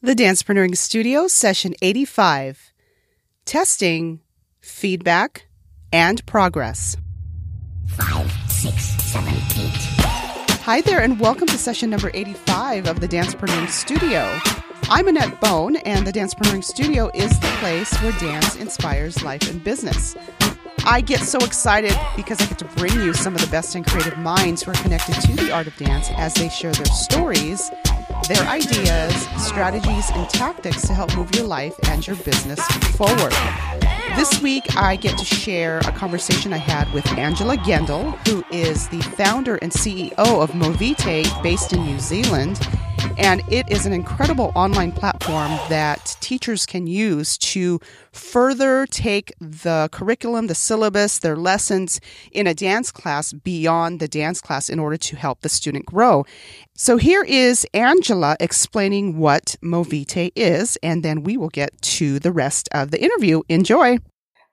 The Dancepreneuring Studio, session 85 Testing, Feedback, and Progress. Five, six, seven, eight. Hi there, and welcome to session number 85 of the Dancepreneuring Studio. I'm Annette Bone, and the Dancepreneuring Studio is the place where dance inspires life and business. I get so excited because I get to bring you some of the best and creative minds who are connected to the art of dance as they share their stories their ideas, strategies, and tactics to help move your life and your business forward. This week, I get to share a conversation I had with Angela Gendall, who is the founder and CEO of Movitae, based in New Zealand. And it is an incredible online platform that teachers can use to further take the curriculum, the syllabus, their lessons in a dance class beyond the dance class in order to help the student grow. So here is Angela explaining what Movitae is, and then we will get to the rest of the interview. Enjoy.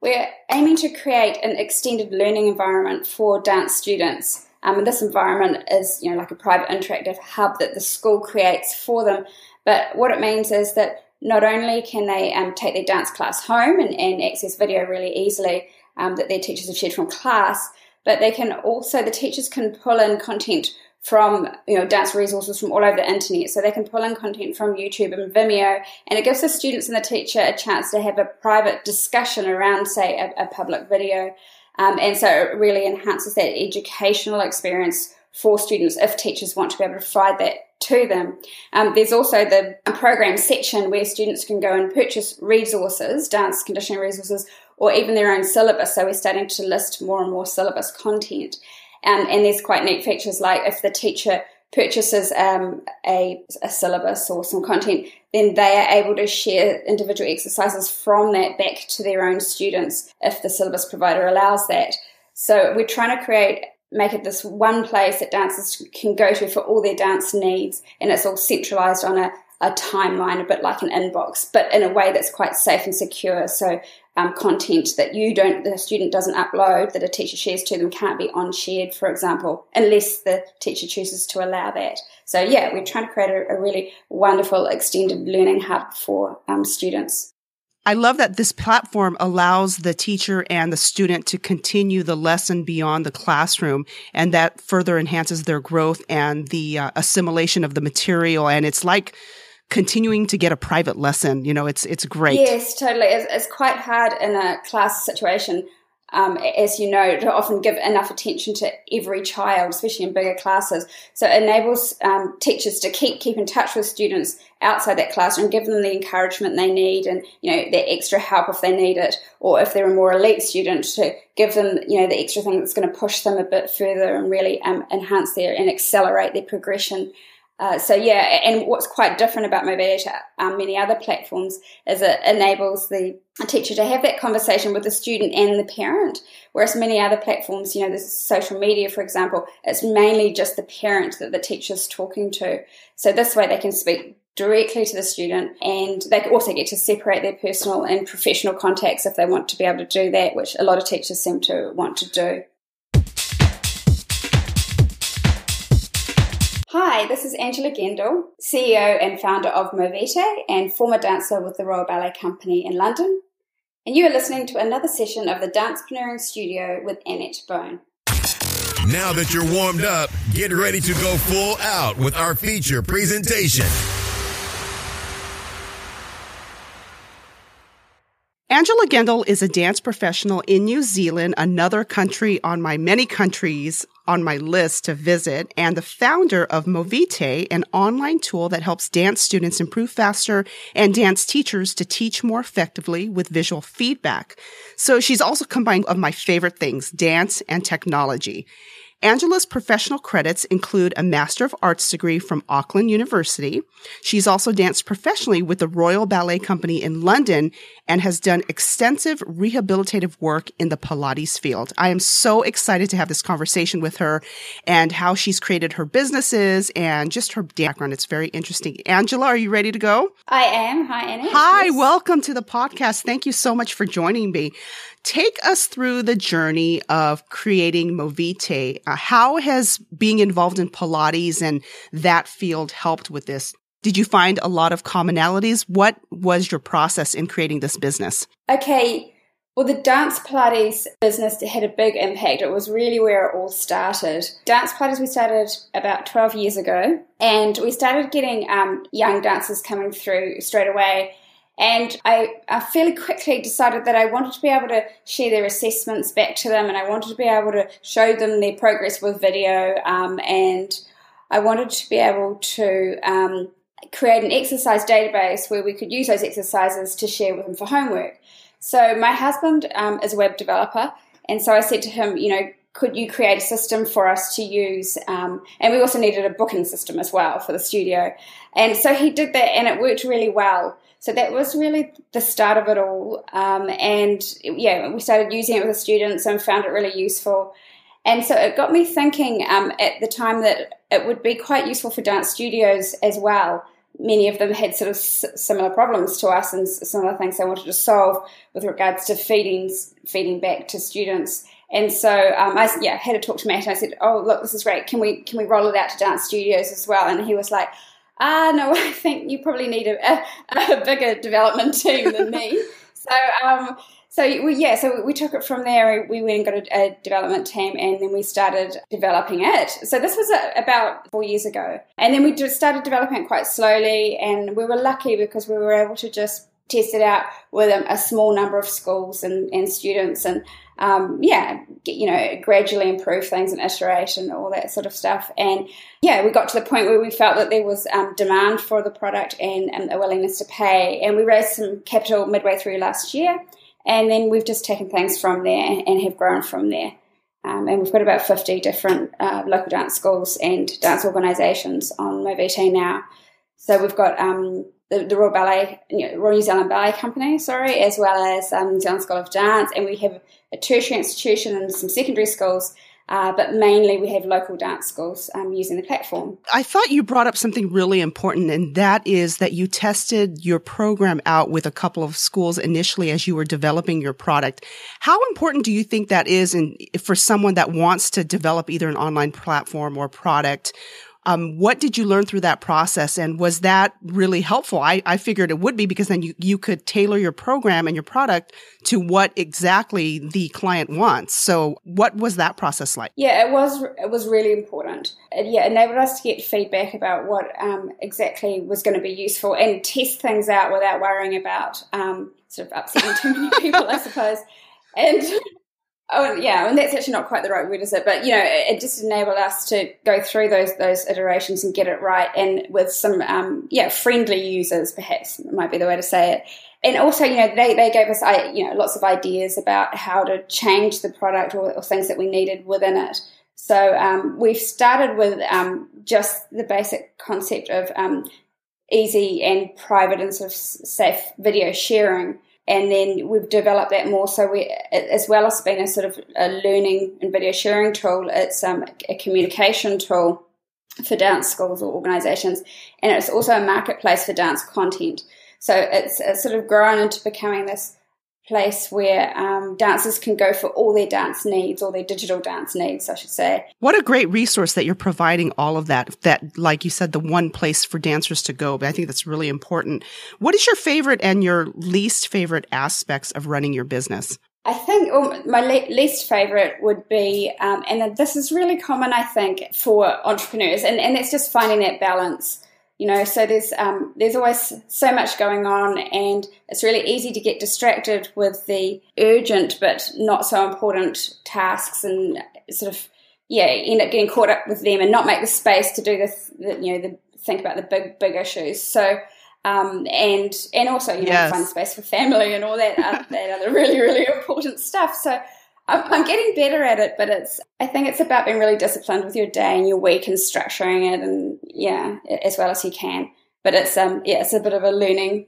We're aiming to create an extended learning environment for dance students. Um, and this environment is, you know, like a private interactive hub that the school creates for them. But what it means is that not only can they um, take their dance class home and, and access video really easily um, that their teachers have shared from class, but they can also, the teachers can pull in content from you know dance resources from all over the internet so they can pull in content from youtube and vimeo and it gives the students and the teacher a chance to have a private discussion around say a, a public video um, and so it really enhances that educational experience for students if teachers want to be able to provide that to them. Um, there's also the program section where students can go and purchase resources, dance conditioning resources, or even their own syllabus. So we're starting to list more and more syllabus content. Um, and there's quite neat features like if the teacher purchases um, a, a, syllabus or some content, then they are able to share individual exercises from that back to their own students if the syllabus provider allows that. So we're trying to create make it this one place that dancers can go to for all their dance needs and it's all centralized on a, a timeline, a bit like an inbox, but in a way that's quite safe and secure. So um, content that you don't, the student doesn't upload, that a teacher shares to them can't be on shared, for example, unless the teacher chooses to allow that. So yeah, we're trying to create a, a really wonderful extended learning hub for um, students. I love that this platform allows the teacher and the student to continue the lesson beyond the classroom and that further enhances their growth and the uh, assimilation of the material. And it's like, continuing to get a private lesson. You know, it's it's great. Yes, totally. It's, it's quite hard in a class situation, um, as you know, to often give enough attention to every child, especially in bigger classes. So it enables um, teachers to keep keep in touch with students outside that classroom, give them the encouragement they need, and you know, the extra help if they need it, or if they're a more elite student, to give them you know the extra thing that's going to push them a bit further and really um, enhance their and accelerate their progression. Uh, so yeah, and what's quite different about Movitae to um, many other platforms is it enables the teacher to have that conversation with the student and the parent. Whereas many other platforms, you know, there's social media, for example, it's mainly just the parent that the teacher's talking to. So this way they can speak directly to the student and they also get to separate their personal and professional contacts if they want to be able to do that, which a lot of teachers seem to want to do. Hi, this is Angela Gendall, CEO and founder of Movitae and former dancer with the Royal Ballet Company in London. And you are listening to another session of the Dancepreneuring Studio with Annette Bone. Now that you're warmed up, get ready to go full out with our feature presentation. Angela Gendall is a dance professional in New Zealand, another country on my many countries on my list to visit and the founder of Movitae, an online tool that helps dance students improve faster and dance teachers to teach more effectively with visual feedback. So she's also combined of my favorite things, dance and technology. Angela's professional credits include a Master of Arts degree from Auckland University. She's also danced professionally with the Royal Ballet Company in London and has done extensive rehabilitative work in the Pilates field. I am so excited to have this conversation with her and how she's created her businesses and just her background. It's very interesting. Angela, are you ready to go? I am. Hi, Annie. Hi, yes. welcome to the podcast. Thank you so much for joining me take us through the journey of creating Movitae. Uh, how has being involved in Pilates and that field helped with this? Did you find a lot of commonalities? What was your process in creating this business? Okay. Well, the Dance Pilates business had a big impact. It was really where it all started. Dance Pilates we started about 12 years ago, and we started getting um, young dancers coming through straight away. And I, I, fairly quickly decided that I wanted to be able to share their assessments back to them, and I wanted to be able to show them their progress with video, um, and I wanted to be able to um, create an exercise database where we could use those exercises to share with them for homework. So my husband um, is a web developer, and so I said to him, you know, could you create a system for us to use? Um, and we also needed a booking system as well for the studio. And so he did that, and it worked really well. So that was really the start of it all. Um, and yeah, we started using it with the students and found it really useful. And so it got me thinking um, at the time that it would be quite useful for dance studios as well many of them had sort of similar problems to us and similar things they wanted to solve with regards to feeding feeding back to students. And so um, I yeah had to talk to Matt and I said, "Oh look, this is great. Can we can we roll it out to dance studios as well?" And he was like, "Ah no, I think you probably need a, a, a bigger development team than me." so um, so we, yeah, so we took it from there. We went and got a, a, development team, and then we started developing it. So this was a, about four years ago, and then we just started developing it quite slowly. And we were lucky because we were able to just test it out with a, a small number of schools and, and students, and um, yeah, get, you know, gradually improve things and iteration, and all that sort of stuff. And yeah, we got to the point where we felt that there was um, demand for the product and, and a willingness to pay. And we raised some capital midway through last year. And then we've just taken things from there and have grown from there. Um, and we've got about 50 different uh, local dance schools and dance organisations on Movitae now. So we've got um, the, the, Royal Ballet, Royal New Zealand Ballet Company, sorry, as well as um, New Zealand School of Dance, and we have a tertiary institution and some secondary schools uh, but mainly we have local dance schools um, using the platform. I thought you brought up something really important, and that is that you tested your program out with a couple of schools initially as you were developing your product. How important do you think that is in, for someone that wants to develop either an online platform or product um, what did you learn through that process? And was that really helpful? I, I figured it would be because then you, you could tailor your program and your product to what exactly the client wants. So what was that process like? Yeah, it was, it was really important. It, yeah, enabled us to get feedback about what um, exactly was going to be useful and test things out without worrying about um, sort of upsetting too many people, I suppose. And Oh yeah, and that's actually not quite the right word, is it? But you know, it, just enabled us to go through those those iterations and get it right, and with some um, yeah friendly users, perhaps might be the way to say it. And also, you know, they, they gave us you know lots of ideas about how to change the product or, or things that we needed within it. So um, we've started with um, just the basic concept of um, easy and private and sort of safe video sharing and then we've developed that more. So we, as well as being a sort of a learning and video sharing tool, it's um, a communication tool for dance schools or organisations, and it's also a marketplace for dance content. So it's, it's sort of grown into becoming this place where um, dancers can go for all their dance needs, all their digital dance needs, I should say. What a great resource that you're providing all of that, that, like you said, the one place for dancers to go. But I think that's really important. What is your favorite and your least favorite aspects of running your business? I think well, my le- least favorite would be, um, and this is really common, I think, for entrepreneurs, and, and it's just finding that balance you know so there's um, there's always so much going on and it's really easy to get distracted with the urgent but not so important tasks and sort of yeah end up getting caught up with them and not make the space to do this the, you know the think about the big big issues so um, and and also you know yes. find space for family and all that uh, that other really really important stuff so I'm getting better at it, but it's, I think it's about being really disciplined with your day and your week and structuring it and yeah, as well as you can. But it's, um, yeah, it's a bit of a learning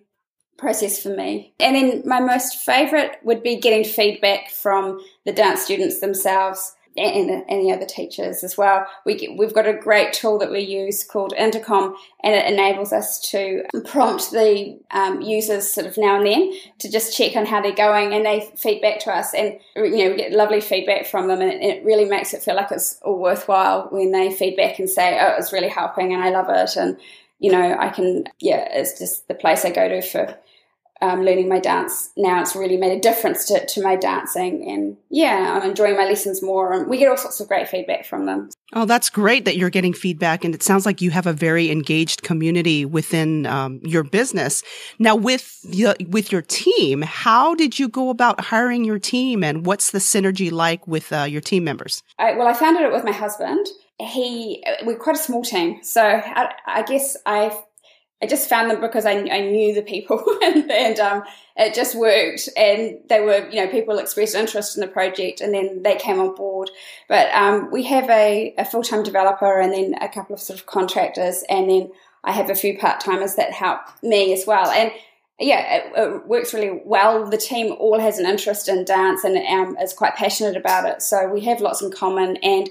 process for me. And then my most favorite would be getting feedback from the dance students themselves and any other teachers as well. We get, we've got a great tool that we use called Intercom, and it enables us to prompt the um, users sort of now and then to just check on how they're going, and they feed back to us, and you know we get lovely feedback from them, and it, it really makes it feel like it's all worthwhile when they feedback and say, "Oh, it's really helping, and I love it," and you know, I can, yeah, it's just the place I go to for um, learning my dance now. It's really made a difference to, to my dancing. And yeah, I'm enjoying my lessons more. And we get all sorts of great feedback from them. Oh, that's great that you're getting feedback. And it sounds like you have a very engaged community within um, your business. Now, with, the, with your team, how did you go about hiring your team and what's the synergy like with uh, your team members? I, well, I founded it with my husband. He, we're quite a small team. So I, I guess I I just found them because I, I knew the people and, and um, it just worked. And they were, you know, people expressed interest in the project and then they came on board. But um, we have a, a full time developer and then a couple of sort of contractors. And then I have a few part timers that help me as well. And yeah, it, it, works really well. The team all has an interest in dance and um, is quite passionate about it. So we have lots in common and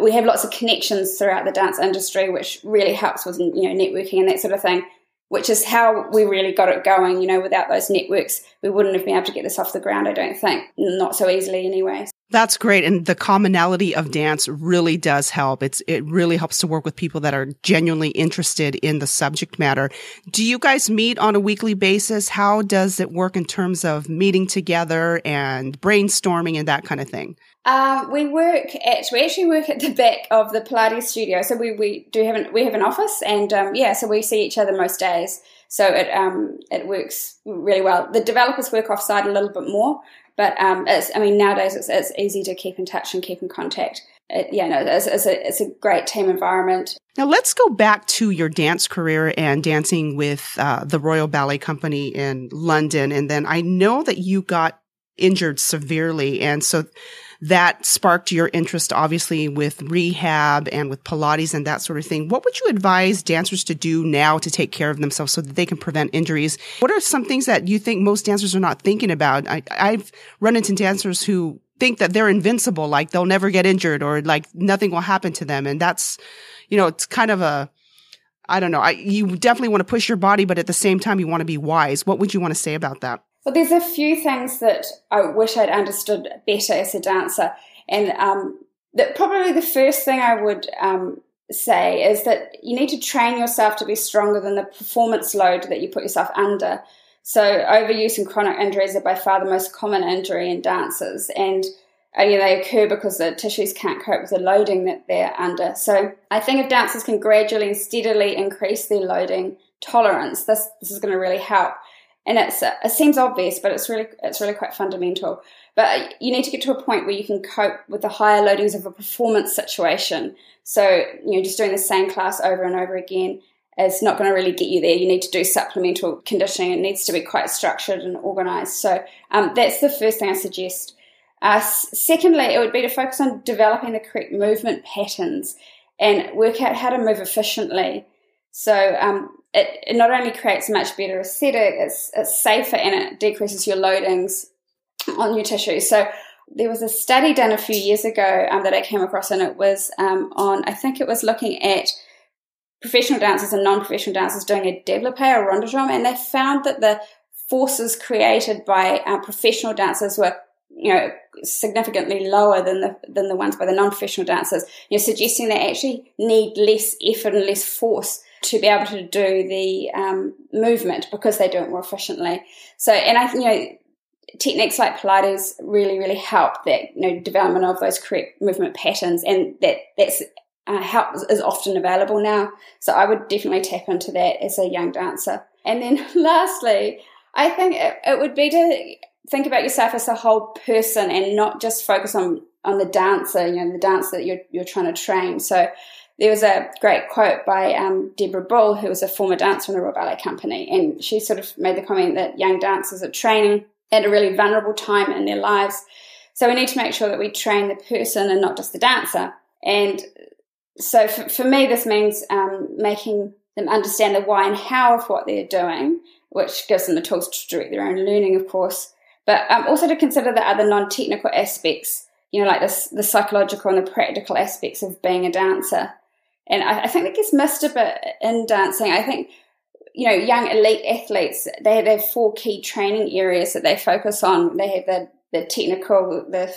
we have lots of connections throughout the dance industry, which really helps with you know networking and that sort of thing. Which is how we really got it going. You know, without those networks, we wouldn't have been able to get this off the ground. I don't think, not so easily, anyway. That's great. And the commonality of dance really does help. It's, it really helps to work with people that are genuinely interested in the subject matter. Do you guys meet on a weekly basis? How does it work in terms of meeting together and brainstorming and that kind of thing? Um, we work at we actually work at the back of the Pilates studio. So we, we do have an we have an office and um, yeah, so we see each other most days. So it um, it works really well. The developers work offsite a little bit more, but um, it's I mean nowadays it's, it's easy to keep in touch and keep in contact. It, yeah, no, it's, it's, a it's a great team environment. Now let's go back to your dance career and dancing with uh, the Royal Ballet Company in London, and then I know that you got injured severely, and so that sparked your interest, obviously, with rehab and with Pilates and that sort of thing. What would you advise dancers to do now to take care of themselves so that they can prevent injuries? What are some things that you think most dancers are not thinking about? I, I've run into dancers who think that they're invincible, like they'll never get injured or like nothing will happen to them. And that's, you know, it's kind of a, I don't know. I, you definitely want to push your body, but at the same time, you want to be wise. What would you want to say about that? Well, there's a few things that I wish I'd understood better as a dancer, and um, that probably the first thing I would um, say is that you need to train yourself to be stronger than the performance load that you put yourself under. So, overuse and chronic injuries are by far the most common injury in dancers, and you know, they occur because the tissues can't cope with the loading that they're under. So, I think if dancers can gradually and steadily increase their loading tolerance, this this is going to really help and it's it seems obvious, but it's really it's really quite fundamental. But you need to get to a point where you can cope with the higher loadings of a performance situation. So you know, just doing the same class over and over again is not going to really get you there. You need to do supplemental conditioning. It needs to be quite structured and organized. So um, that's the first thing I suggest. Uh, secondly, it would be to focus on developing the correct movement patterns and work out how to move efficiently. So um, it, it not only creates a much better aesthetic, it's, it's safer and it decreases your loadings on your tissue. So there was a study done a few years ago um, that I came across, and it was um, on, I think it was looking at professional dancers and non-professional dancers doing a développé or rond de jambe, and they found that the forces created by uh, professional dancers were, you know, significantly lower than the than the ones by the non-professional dancers. You're suggesting they actually need less effort and less force to be able to do the um, movement because they do it more efficiently. So, and I, you know, techniques like Pilates really, really help that you know development of those correct movement patterns, and that that's uh, help is often available now. So, I would definitely tap into that as a young dancer. And then, lastly, I think it, it would be to think about yourself as a whole person and not just focus on on the dancer, you know, the dancer that you're you're trying to train. So there was a great quote by um, Deborah Bull, who was a former dancer in the Royal Ballet Company, and she sort of made the comment that young dancers are training at a really vulnerable time in their lives. So we need to make sure that we train the person and not just the dancer. And so for, for me, this means um, making them understand the why and how of what they're doing, which gives them the tools to direct their own learning, of course, but um, also to consider the other non-technical aspects, you know, like this, the psychological and the practical aspects of being a dancer. And I, I think that gets missed a bit in dancing. I think, you know, young elite athletes, they, they have four key training areas that they focus on. They have the, the technical, the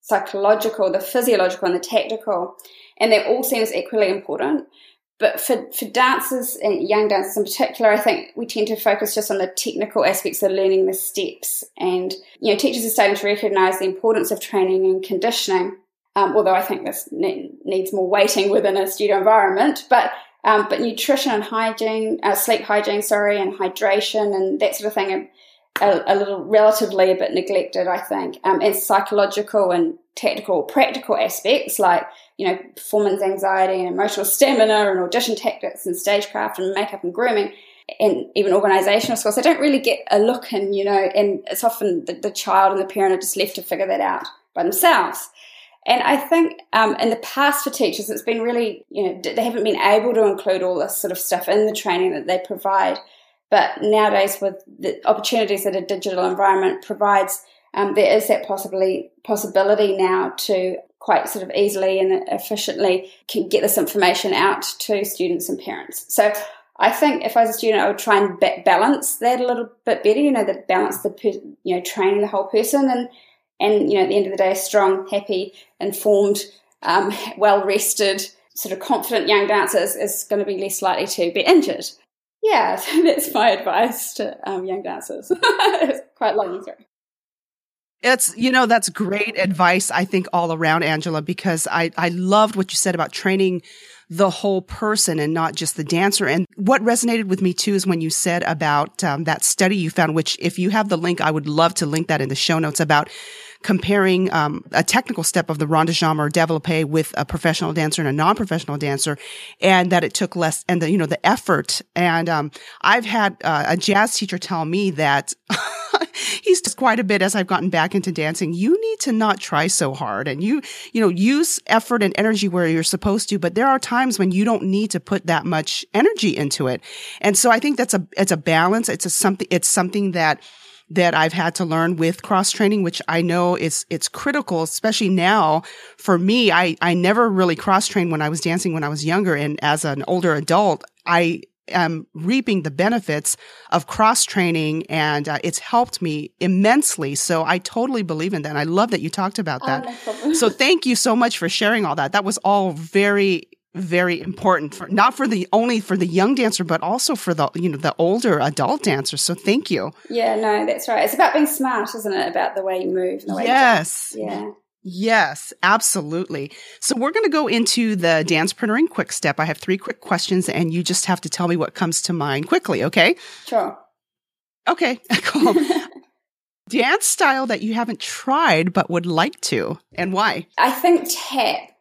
psychological, the physiological, and the tactical. And they're all seen as equally important. but for, for dancers and young dancers in particular, I think we tend to focus just on the technical aspects of learning the steps. And, you know, teachers are starting to recognize the importance of training and conditioning. Um, although I think this ne- needs more weighting within a studio environment, but um, but nutrition and hygiene, uh, sleep hygiene, sorry, and hydration and that sort of thing are a, a little relatively a bit neglected, I think. Um, and psychological and tactical, practical aspects like you know, performance anxiety and emotional stamina and audition tactics and stagecraft and makeup and grooming and even organizational skills. They don't really get a look in, you know, and it's often the, the child and the parent are just left to figure that out by themselves. And I think um, in the past for teachers, it's been really, you know, they haven't been able to include all this sort of stuff in the training that they provide. But nowadays, with the opportunities that a digital environment provides, um, there is that possibly possibility now to quite sort of easily and efficiently can get this information out to students and parents. So I think if I was a student, I would try and balance that a little bit better. You know, that balance the you know training the whole person and and you know at the end of the day, a strong, happy, informed, um, well rested, sort of confident young dancer is, is, going to be less likely to be injured. Yeah, so that's my advice to um, young dancers. it's quite long through. It's you know that's great advice I think all around Angela because I I loved what you said about training the whole person and not just the dancer. And what resonated with me too is when you said about um, that study you found, which if you have the link, I would love to link that in the show notes about comparing um, a technical step of the rond de jambe or développé with a professional dancer and a non-professional dancer, and that it took less and the you know the effort. And um, I've had uh, a jazz teacher tell me that. he's just quite a bit as I've gotten back into dancing. You need to not try so hard and you, you know, use effort and energy where you're supposed to, but there are times when you don't need to put that much energy into it. And so I think that's a, it's a balance. It's a something, it's something that that I've had to learn with cross training, which I know is, it's critical, especially now for me. I, I never really cross trained when I was dancing when I was younger. And as an older adult, I am reaping the benefits of cross training and uh, it's helped me immensely. So I totally believe in that. And I love that you talked about that. Oh, no so thank you so much for sharing all that. That was all very very important for not for the only for the young dancer but also for the you know the older adult dancer so thank you yeah no that's right it's about being smart isn't it about the way you move and the way yes you yeah Yes, absolutely. So we're going to go into the dance dancepreneuring quick step. I have three quick questions and you just have to tell me what comes to mind quickly, okay? Sure. Okay, cool. Dance style that you haven't tried but would like to and why? I think tap.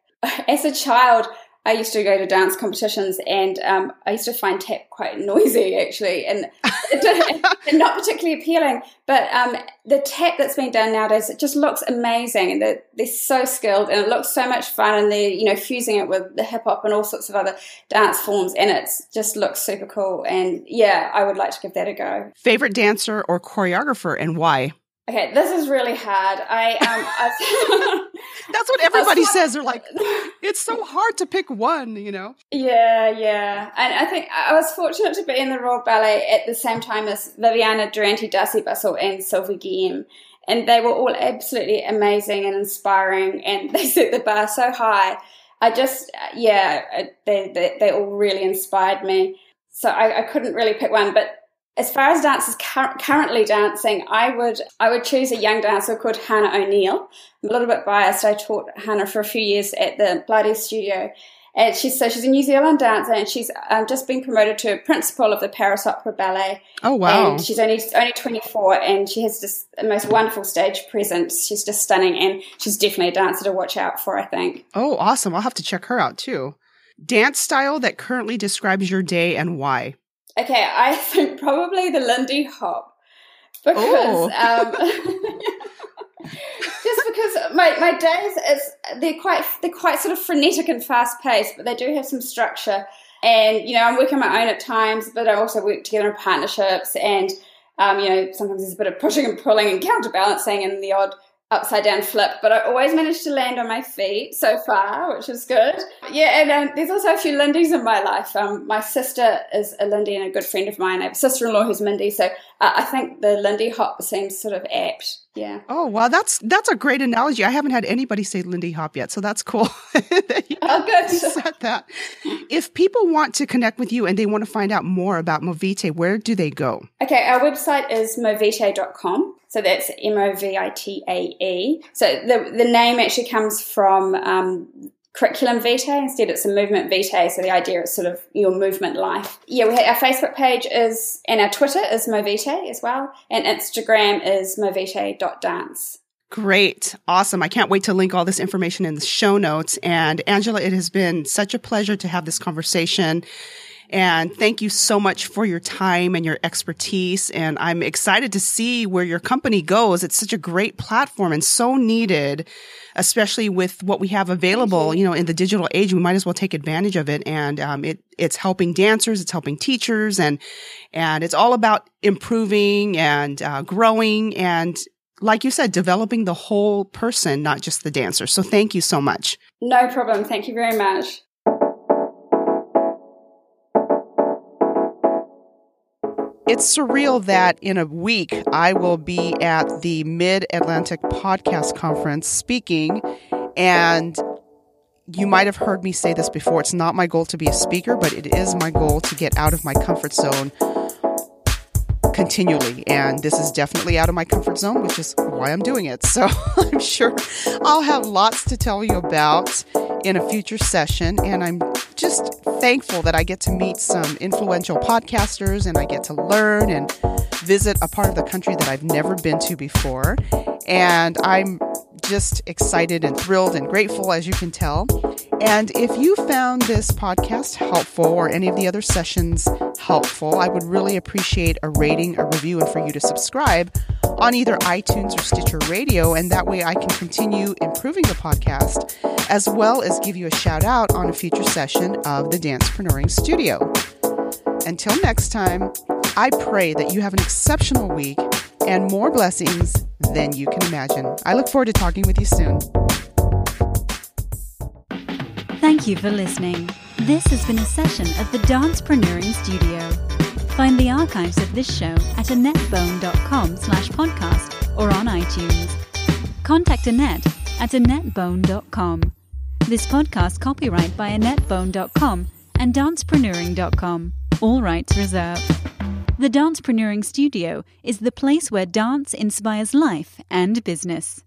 As a child, I used to go to dance competitions and um, I used to find tap quite noisy actually and, and not particularly appealing. But um, the tap that's being done nowadays, it just looks amazing and they're, they're so skilled and it looks so much fun and they're, you know, fusing it with the hip hop and all sorts of other dance forms and it just looks super cool. And yeah, I would like to give that a go. Favorite dancer or choreographer and why? Okay, this is really hard. I um, that's what everybody says. They're like, it's so hard to pick one, you know. Yeah, yeah, and I think I was fortunate to be in the Royal Ballet at the same time as Viviana Durante, Darcey Bussell, and Sylvie Guillem, and they were all absolutely amazing and inspiring, and they set the bar so high. I just, yeah, they they, they all really inspired me. So I, I couldn't really pick one, but as far as dancers cur- currently dancing, I would I would choose a young dancer called Hannah O'Neill. I'm a little bit biased. I taught Hannah for a few years at the Bloody Studio, and she's so she's a New Zealand dancer, and she's um, just been promoted to principal of the Paris Opera Ballet. Oh wow! And she's only only 24, and she has just the most wonderful stage presence. She's just stunning, and she's definitely a dancer to watch out for. I think. Oh, awesome! I'll have to check her out too. Dance style that currently describes your day and why. Okay, I think probably the Lindy Hop because oh. um, just because my, my days is they're quite they're quite sort of frenetic and fast paced, but they do have some structure. And you know, I'm working on my own at times, but I also work together in partnerships. And um, you know, sometimes there's a bit of pushing and pulling and counterbalancing and the odd upside down flip, but I always managed to land on my feet so far, which is good. Yeah, and um, there's also a few Lindys in my life. Um, my sister is a Lindy and a good friend of mine. I have a sister in law who's Mindy, so uh, I think the Lindy hop seems sort of apt. Yeah. Oh, well, that's that's a great analogy. I haven't had anybody say Lindy Hop yet, so that's cool. oh, good. Said that. If people want to connect with you and they want to find out more about Movitae, where do they go? Okay, our website is movitae.com. So that's M O V I T A E. So the the name actually comes from um, curriculum vitae. Instead, it's a movement vitae. So the idea is sort of your movement life. Yeah, we have, our Facebook page is, and our Twitter is Movitae as well. And Instagram is movite.dance. Great. Awesome. I can't wait to link all this information in the show notes. And Angela, it has been such a pleasure to have this conversation. And thank you so much for your time and your expertise. And I'm excited to see where your company goes. It's such a great platform and so needed, especially with what we have available, you. know, in the digital age. We might as well take advantage of it. And um, it it's helping dancers, it's helping teachers, and and it's all about improving and uh, growing and like you said, developing the whole person, not just the dancer. So thank you so much. No problem. Thank you very much. It's surreal that in a week I will be at the Mid Atlantic Podcast Conference speaking, and you might have heard me say this before. It's not my goal to be a speaker, but it is my goal to get out of my comfort zone continually. And this is definitely out of my comfort zone, which is why I'm doing it. So I'm sure I'll have lots to tell you about in a future session. And I'm just thankful that I get to meet some influential podcasters and I get to learn and visit a part of the country that I've never been to before. And I'm just excited and thrilled and grateful, as you can tell. And if you found this podcast helpful or any of the other sessions helpful, I would really appreciate a rating, a review, and for you to subscribe on either iTunes or Stitcher Radio. And that way I can continue improving the podcast as well as give you a shout out on a future session of the Dancepreneuring Studio. Until next time, I pray that you have an exceptional week and more blessings than you can imagine. I look forward to talking with you soon. Thank you for listening. This has been a session of the Dancepreneuring Studio. Find the archives of this show at annetbone.com slash podcast or on iTunes. Contact Annette at annetbone.com. This podcast copyright by annetbone.com and dancepreneuring.com. All rights reserved. The Dancepreneuring Studio is the place where dance inspires life and business.